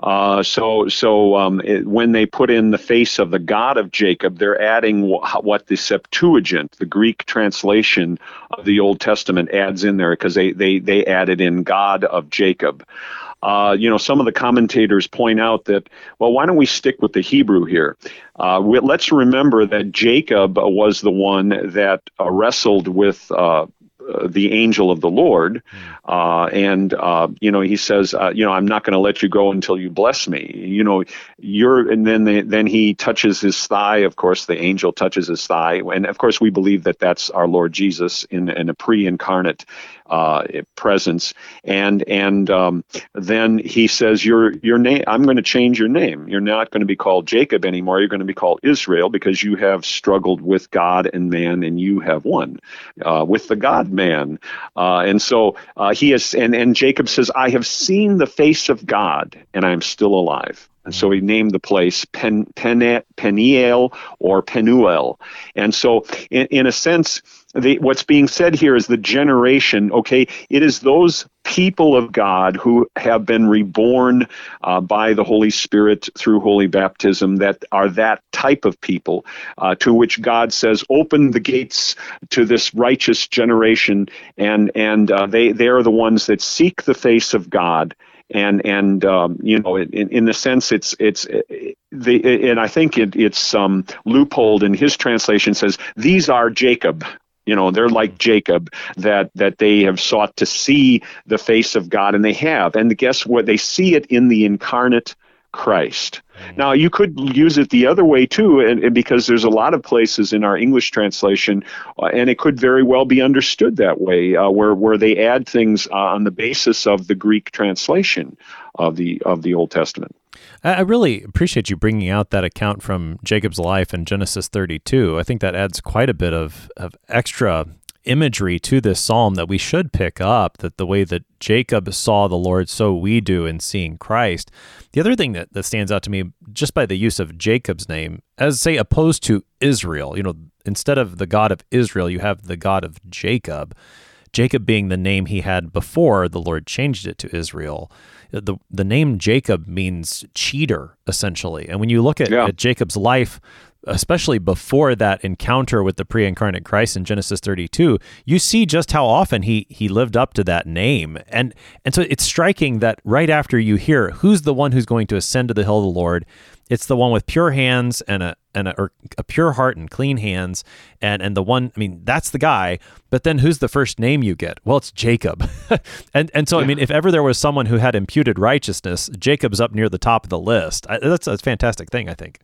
S2: Uh, so, so um, it, when they put in the face of the God of Jacob, they're adding wh- what the Septuagint, the Greek translation of the Old Testament, adds in there because they, they they added in God of Jacob. Uh, you know, some of the commentators point out that, well, why don't we stick with the Hebrew here? Uh, we, let's remember that Jacob was the one that uh, wrestled with uh, the angel of the Lord, uh, and uh, you know he says, uh, you know, I'm not going to let you go until you bless me. You know, you're, and then they, then he touches his thigh. Of course, the angel touches his thigh, and of course we believe that that's our Lord Jesus in, in a pre-incarnate uh, presence. And and um, then he says, "Your your name. I'm going to change your name. You're not going to be called Jacob anymore. You're going to be called Israel because you have struggled with God and man, and you have won uh, with the God man." Uh, and so uh, he is. And and Jacob says, "I have seen the face of God, and I am still alive." And so he named the place Pen, Pen, Peniel or Penuel. And so, in, in a sense, the, what's being said here is the generation, okay? It is those people of God who have been reborn uh, by the Holy Spirit through holy baptism that are that type of people uh, to which God says, open the gates to this righteous generation, and, and uh, they, they are the ones that seek the face of God and and um, you know in, in the sense it's it's the and I think it, it's um, Leupold in his translation says these are Jacob you know they're like jacob that that they have sought to see the face of god and they have. And guess what? They see it in the incarnate christ. Mm-hmm. now you could use it the other way too and, and, because there's a lot of places in our english translation uh, and it could very well be understood that way uh, where where they add things uh, on the basis of the greek translation of the of the old testament
S1: I really appreciate you bringing out that account from Jacob's life in Genesis 32. I think that adds quite a bit of, of extra imagery to this psalm that we should pick up that the way that Jacob saw the Lord, so we do in seeing Christ. The other thing that, that stands out to me, just by the use of Jacob's name, as say opposed to Israel, you know, instead of the God of Israel, you have the God of Jacob. Jacob being the name he had before the Lord changed it to Israel the the name Jacob means cheater essentially. And when you look at, yeah. at Jacob's life, especially before that encounter with the pre-incarnate Christ in Genesis 32, you see just how often he he lived up to that name. And and so it's striking that right after you hear who's the one who's going to ascend to the hill of the Lord, it's the one with pure hands and a and a, a pure heart and clean hands and and the one I mean that's the guy but then who's the first name you get? Well it's Jacob. (laughs) And and so yeah. I mean if ever there was someone who had imputed righteousness Jacob's up near the top of the list. I, that's a fantastic thing I think.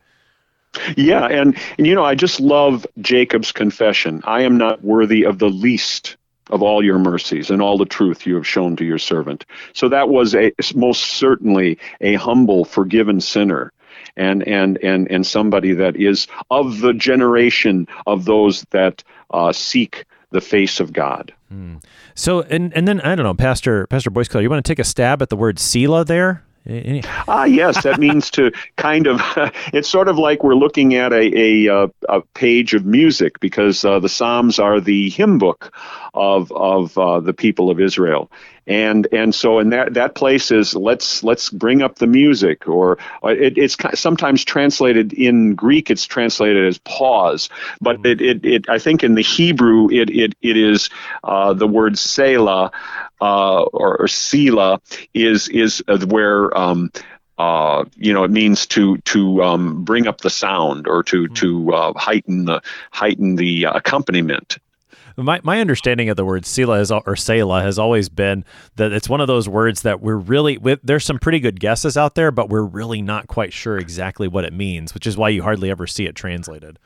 S2: Yeah and, and you know I just love Jacob's confession. I am not worthy of the least of all your mercies and all the truth you have shown to your servant. So that was a most certainly a humble, forgiven sinner and and and and somebody that is of the generation of those that uh, seek the face of God. Hmm.
S1: So and and then I don't know, Pastor Pastor Boyce you want to take a stab at the word Selah there?
S2: Ah, yes, that means to kind of. (laughs) It's sort of like we're looking at a a, uh, a page of music because uh, the Psalms are the hymn book of of uh, the people of Israel, and and so in that that place is let's let's bring up the music or uh, it, it's sometimes translated in Greek it's translated as pause but it, it, it I think in the Hebrew it it, it is uh, the word Selah uh, or, or Sela is is where um, uh, you know, it means to to um, bring up the sound or to to uh, heighten the heighten the accompaniment.
S1: My my understanding of the word Sela is, or Selah has always been that it's one of those words that we're really there's some pretty good guesses out there, but we're really not quite sure exactly what it means, which is why you hardly ever see it translated.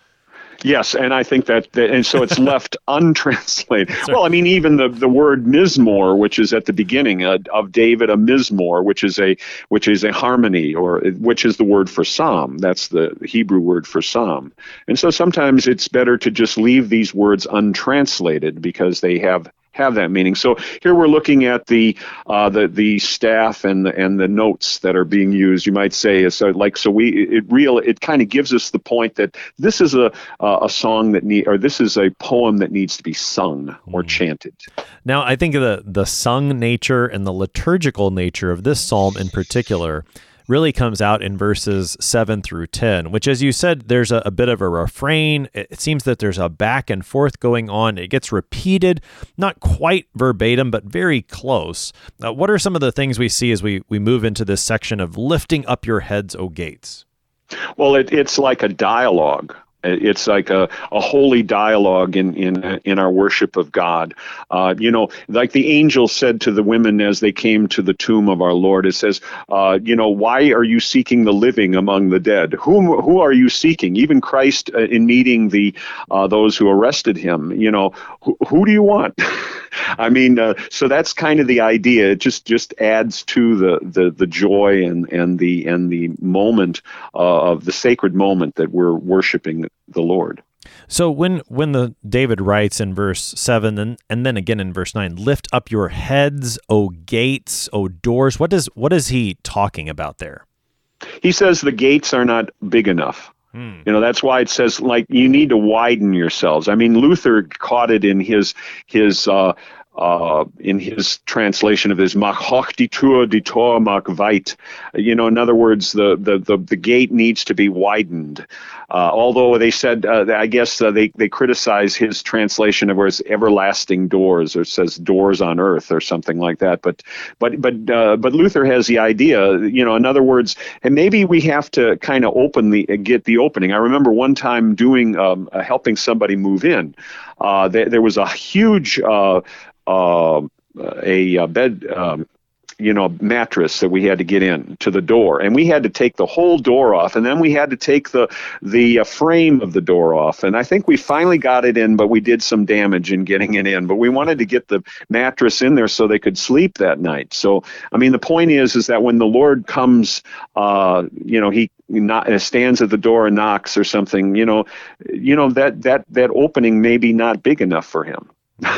S2: Yes, and I think that, that and so it's (laughs) left untranslated. Well, I mean, even the, the word mizmor, which is at the beginning uh, of David, a mizmor, which is a which is a harmony, or which is the word for psalm. That's the Hebrew word for psalm. And so sometimes it's better to just leave these words untranslated because they have have that meaning. So here we're looking at the uh, the the staff and the, and the notes that are being used. You might say so like so we it real it kind of gives us the point that this is a uh, a song that need or this is a poem that needs to be sung or mm. chanted.
S1: Now I think the the sung nature and the liturgical nature of this psalm in particular really comes out in verses 7 through 10, which, as you said, there's a, a, bit of a refrain. It seems that there's a back and forth going on. It gets repeated, not quite verbatim, but very close. Uh, what are some of the things we see as we, we move into this section of lifting up your heads, O gates?
S2: Well, it, it's like a dialogue it's like a, a holy dialogue in, in in our worship of God. Uh, you know, like the angel said to the women as they came to the tomb of our Lord, it says, uh, you know, why are you seeking the living among the dead? Whom who are you seeking? Even Christ uh, in meeting the uh, those who arrested him, you know, who, who do you want? (laughs) I mean, uh, so that's kind of the idea. It just just adds to the the, the joy and, and the and the moment uh, of the sacred moment that we're worshiping the Lord.
S1: So when when the David writes in verse seven and and then again in verse nine, lift up your heads, O gates, O doors. What does what is he talking about there?
S2: He says the gates are not big enough. Hmm. You know that's why it says like you need to widen yourselves. I mean Luther caught it in his his uh, uh, in his translation of his Mach hoch die Tür, die Tor mach weit. You know, in other words, the, the, the, the gate needs to be widened. Uh, although they said, uh, I guess uh, they, they criticize his translation of where it's everlasting doors or says doors on earth or something like that. But, but, but, uh, but Luther has the idea, you know, in other words, and maybe we have to kind of open the, get the opening. I remember one time doing, um, helping somebody move in. There, there, was a huge, uh, a, a, bed, um, you know, mattress that we had to get in to the door, and we had to take the whole door off, and then we had to take the the uh, frame of the door off, and I think we finally got it in, but we did some damage in getting it in. But we wanted to get the mattress in there so they could sleep that night. So, I mean, the point is, is that when the Lord comes, uh, you know, he not, stands at the door and knocks or something, you know, you know that that that opening may be not big enough for him. (laughs)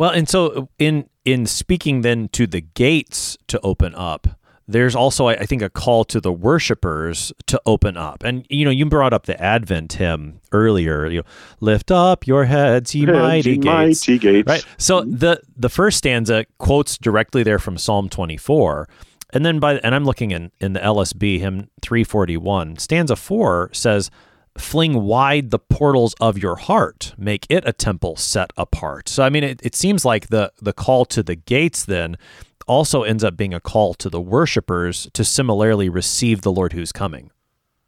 S1: Well, and so in in speaking then to the gates to open up, there's also I think a call to the worshipers to open up. And you know, you brought up the Advent hymn earlier. You know, lift up your heads, ye mighty, gates.
S2: mighty gates.
S1: Right. So mm-hmm. the the first stanza quotes directly there from Psalm 24. And then by and I'm looking in in the LSB hymn 341. Stanza 4 says fling wide the portals of your heart, make it a temple set apart. So, I mean, it, it seems like the, the call to the gates then also ends up being a call to the worshipers to similarly receive the Lord who's coming.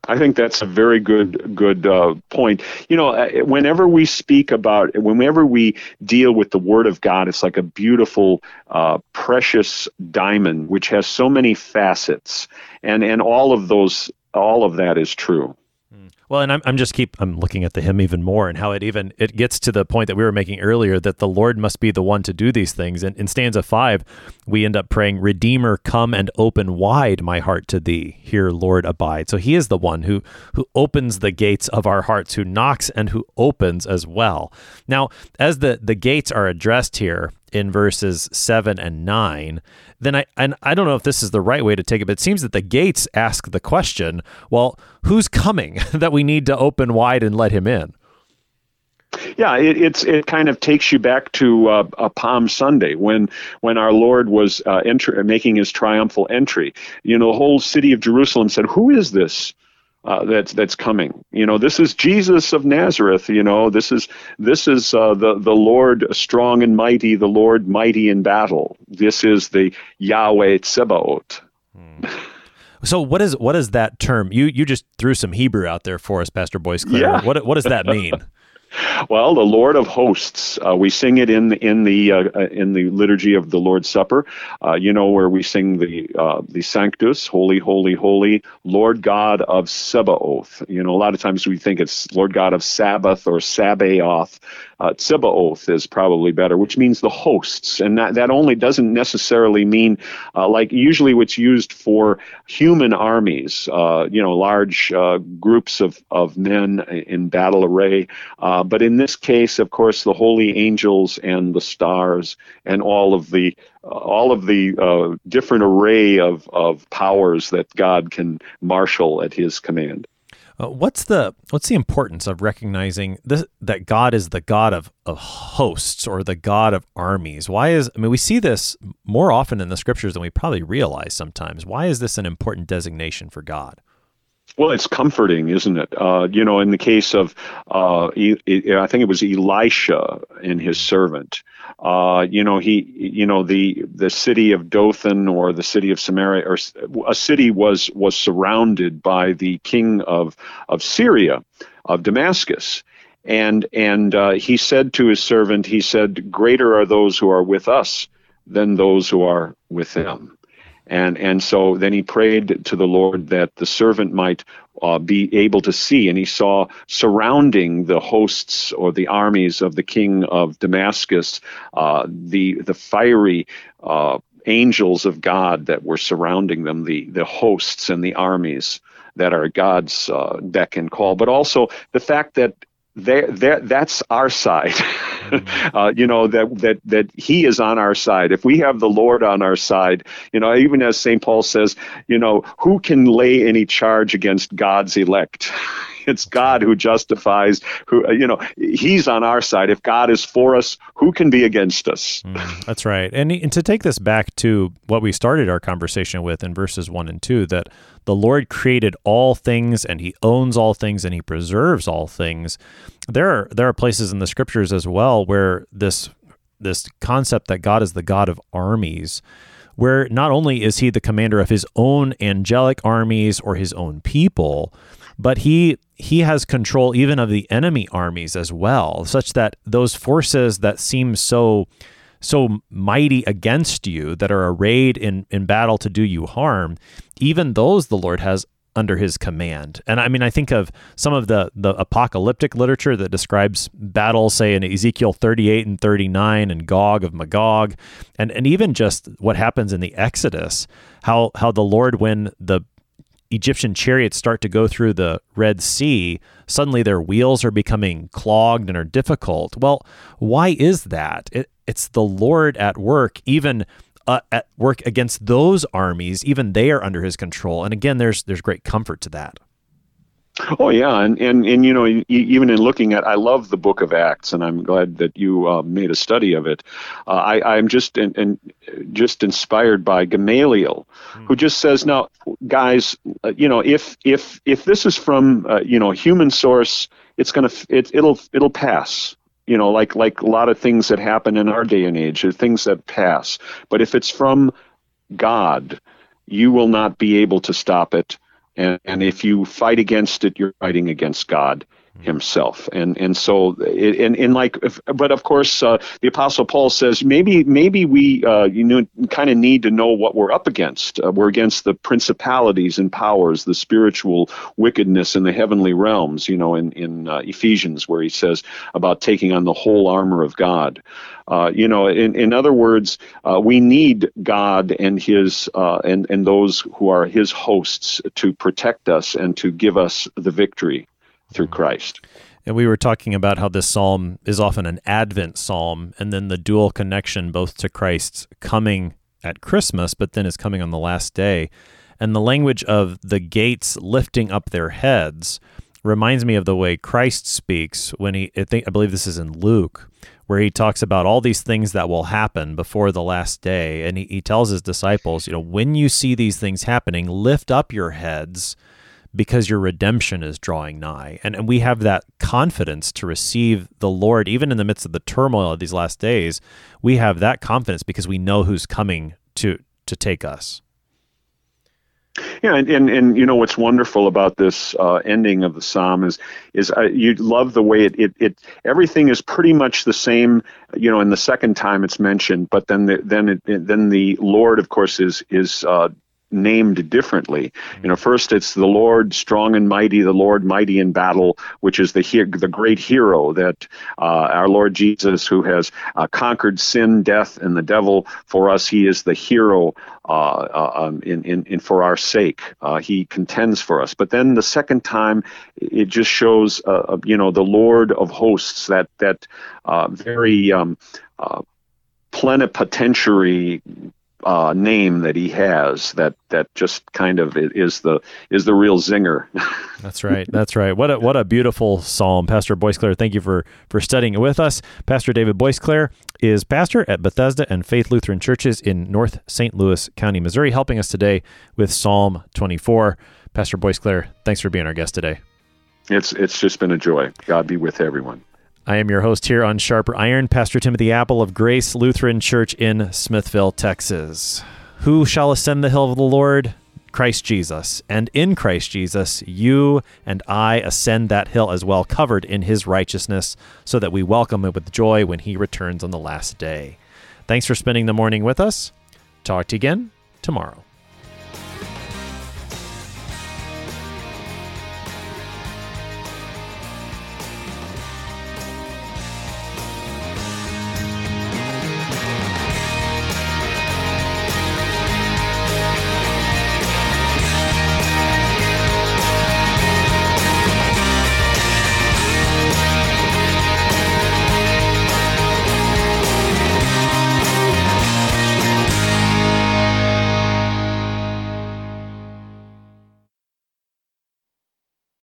S2: I think that's a very good good uh, point. You know, uh, whenever we speak about, whenever we deal with the Word of God, it's like a beautiful, uh, precious diamond which has so many facets, and and all of those, all of that is true.
S1: Well, and I'm, I'm just keep I'm looking at the hymn even more and how it even it gets to the point that we were making earlier that the Lord must be the one to do these things. And in stanza five, we end up praying, Redeemer, come and open wide my heart to thee. Here, Lord, abide. So he is the one who who opens the gates of our hearts, who knocks and who opens as well. Now, as the the gates are addressed here, in verses 7 and 9 then I and I don't know if this is the right way to take it but it seems that the gates ask the question well who's coming (laughs) that we need to open wide and let him in
S2: yeah, it, it's it kind of takes you back to uh, a Palm Sunday when when our Lord was uh, enter, making his triumphal entry. You know, the whole city of Jerusalem said, "Who is this?" Uh, that's that's coming. You know, this is Jesus of Nazareth. You know, this is this is uh, the the Lord strong and mighty, the Lord mighty in battle. This is the Yahweh Tsebaot.
S1: Hmm. So what is what is that term? You you just threw some Hebrew out there for us, Pastor Boisclair. Yeah. What what does that mean? (laughs)
S2: Well, the Lord of Hosts. Uh, we sing it in in the uh, uh, in the liturgy of the Lord's Supper. Uh, you know where we sing the uh, the Sanctus, Holy, Holy, Holy, Lord God of Sebaoth. You know, a lot of times we think it's Lord God of Sabbath or Sabaoth. Uh, is probably better, which means the hosts, and that, that only doesn't necessarily mean uh, like usually what's used for human armies, you know, large groups of, of men in battle array. Uh, but in this case, of course, the holy angels and the stars and all of the uh, all of the uh, different array of, of powers that God can marshal at His command.
S1: Uh, what's the what's the importance of recognizing this, that God is the God of, of hosts or the God of armies? Why is I mean we see this more often in the scriptures than we probably realize sometimes. Why is this an important designation for God?
S2: Well, it's comforting, isn't it? Uh, you know, in the case of, uh, I think it was Elisha and his servant. Uh, you know, he, you know, the the city of Dothan or the city of Samaria or a city was was surrounded by the king of of Syria, of Damascus, and and uh, he said to his servant, he said, "Greater are those who are with us than those who are with them." And, and so then he prayed to the Lord that the servant might uh, be able to see. And he saw surrounding the hosts or the armies of the king of Damascus uh, the, the fiery uh, angels of God that were surrounding them, the, the hosts and the armies that are God's uh, beck and call, but also the fact that there, there, that's our side. (laughs) Uh, you know that that that He is on our side. If we have the Lord on our side, you know, even as Saint Paul says, you know, who can lay any charge against God's elect? (laughs) it's God who justifies. Who uh, you know, He's on our side. If God is for us, who can be against us?
S1: Mm, that's right. And, and to take this back to what we started our conversation with in verses one and two, that the Lord created all things and He owns all things and He preserves all things. There are there are places in the Scriptures as well where this this concept that God is the God of armies where not only is he the commander of his own angelic armies or his own people, but he he has control even of the enemy armies as well, such that those forces that seem so so mighty against you that are arrayed in, in battle to do you harm, even those the Lord has under his command. And I mean, I think of some of the, the apocalyptic literature that describes battles, say in Ezekiel 38 and 39 and Gog of Magog, and, and even just what happens in the Exodus, how, how the Lord, when the Egyptian chariots start to go through the Red Sea, suddenly their wheels are becoming clogged and are difficult. Well, why is that? It, it's the Lord at work, even uh, at work against those armies. Even they are under His control. And again, there's there's great comfort to that.
S2: Oh yeah, and and and you know, even in looking at, I love the Book of Acts, and I'm glad that you uh, made a study of it. Uh, I I'm just and in, in, just inspired by Gamaliel, hmm. who just says, now, guys, uh, you know, if if if this is from uh, you know human source, it's gonna it, it'll it'll pass. You know, like like a lot of things that happen in our day and age, are things that pass. But if it's from God, you will not be able to stop it and, and if you fight against it, you're fighting against God himself. And and so and, and like but of course uh, the apostle paul says maybe maybe we uh, you know kind of need to know what we're up against. Uh, we're against the principalities and powers the spiritual wickedness in the heavenly realms you know in in uh, ephesians where he says about taking on the whole armor of god. Uh, you know, in, in other words, uh, we need God and His and and those who are His hosts to protect us and to give us the victory through Christ.
S1: And we were talking about how this psalm is often an Advent psalm, and then the dual connection both to Christ's coming at Christmas, but then is coming on the last day. And the language of the gates lifting up their heads reminds me of the way Christ speaks when he, I think, I believe this is in Luke, where he talks about all these things that will happen before the last day. And he, he tells his disciples, you know, when you see these things happening, lift up your heads because your redemption is drawing nigh. And, and we have that confidence to receive the Lord, even in the midst of the turmoil of these last days. We have that confidence because we know who's coming to, to take us.
S2: Yeah, and, and, and you know what's wonderful about this uh, ending of the psalm is is uh, you love the way it, it, it everything is pretty much the same. You know, in the second time it's mentioned, but then the, then it, then the Lord, of course, is is uh, named differently. You know, first it's the Lord strong and mighty, the Lord mighty in battle, which is the the great hero that uh, our Lord Jesus, who has uh, conquered sin, death, and the devil for us, he is the hero uh, uh um, in, in, in for our sake. Uh, he contends for us. But then the second time, it just shows, uh, you know, the Lord of hosts, that that very um, plenipotentiary uh, name that he has that that just kind of is the is the real zinger. (laughs)
S1: that's right. That's right. What a what a beautiful psalm, Pastor Boisclair. Thank you for for studying it with us. Pastor David Boisclair is pastor at Bethesda and Faith Lutheran Churches in North St. Louis County, Missouri, helping us today with Psalm 24. Pastor Boisclair, thanks for being our guest today.
S2: It's it's just been a joy. God be with everyone.
S1: I am your host here on Sharper Iron, Pastor Timothy Appel of Grace Lutheran Church in Smithville, Texas. Who shall ascend the hill of the Lord? Christ Jesus. And in Christ Jesus, you and I ascend that hill as well, covered in his righteousness, so that we welcome him with joy when he returns on the last day. Thanks for spending the morning with us. Talk to you again tomorrow.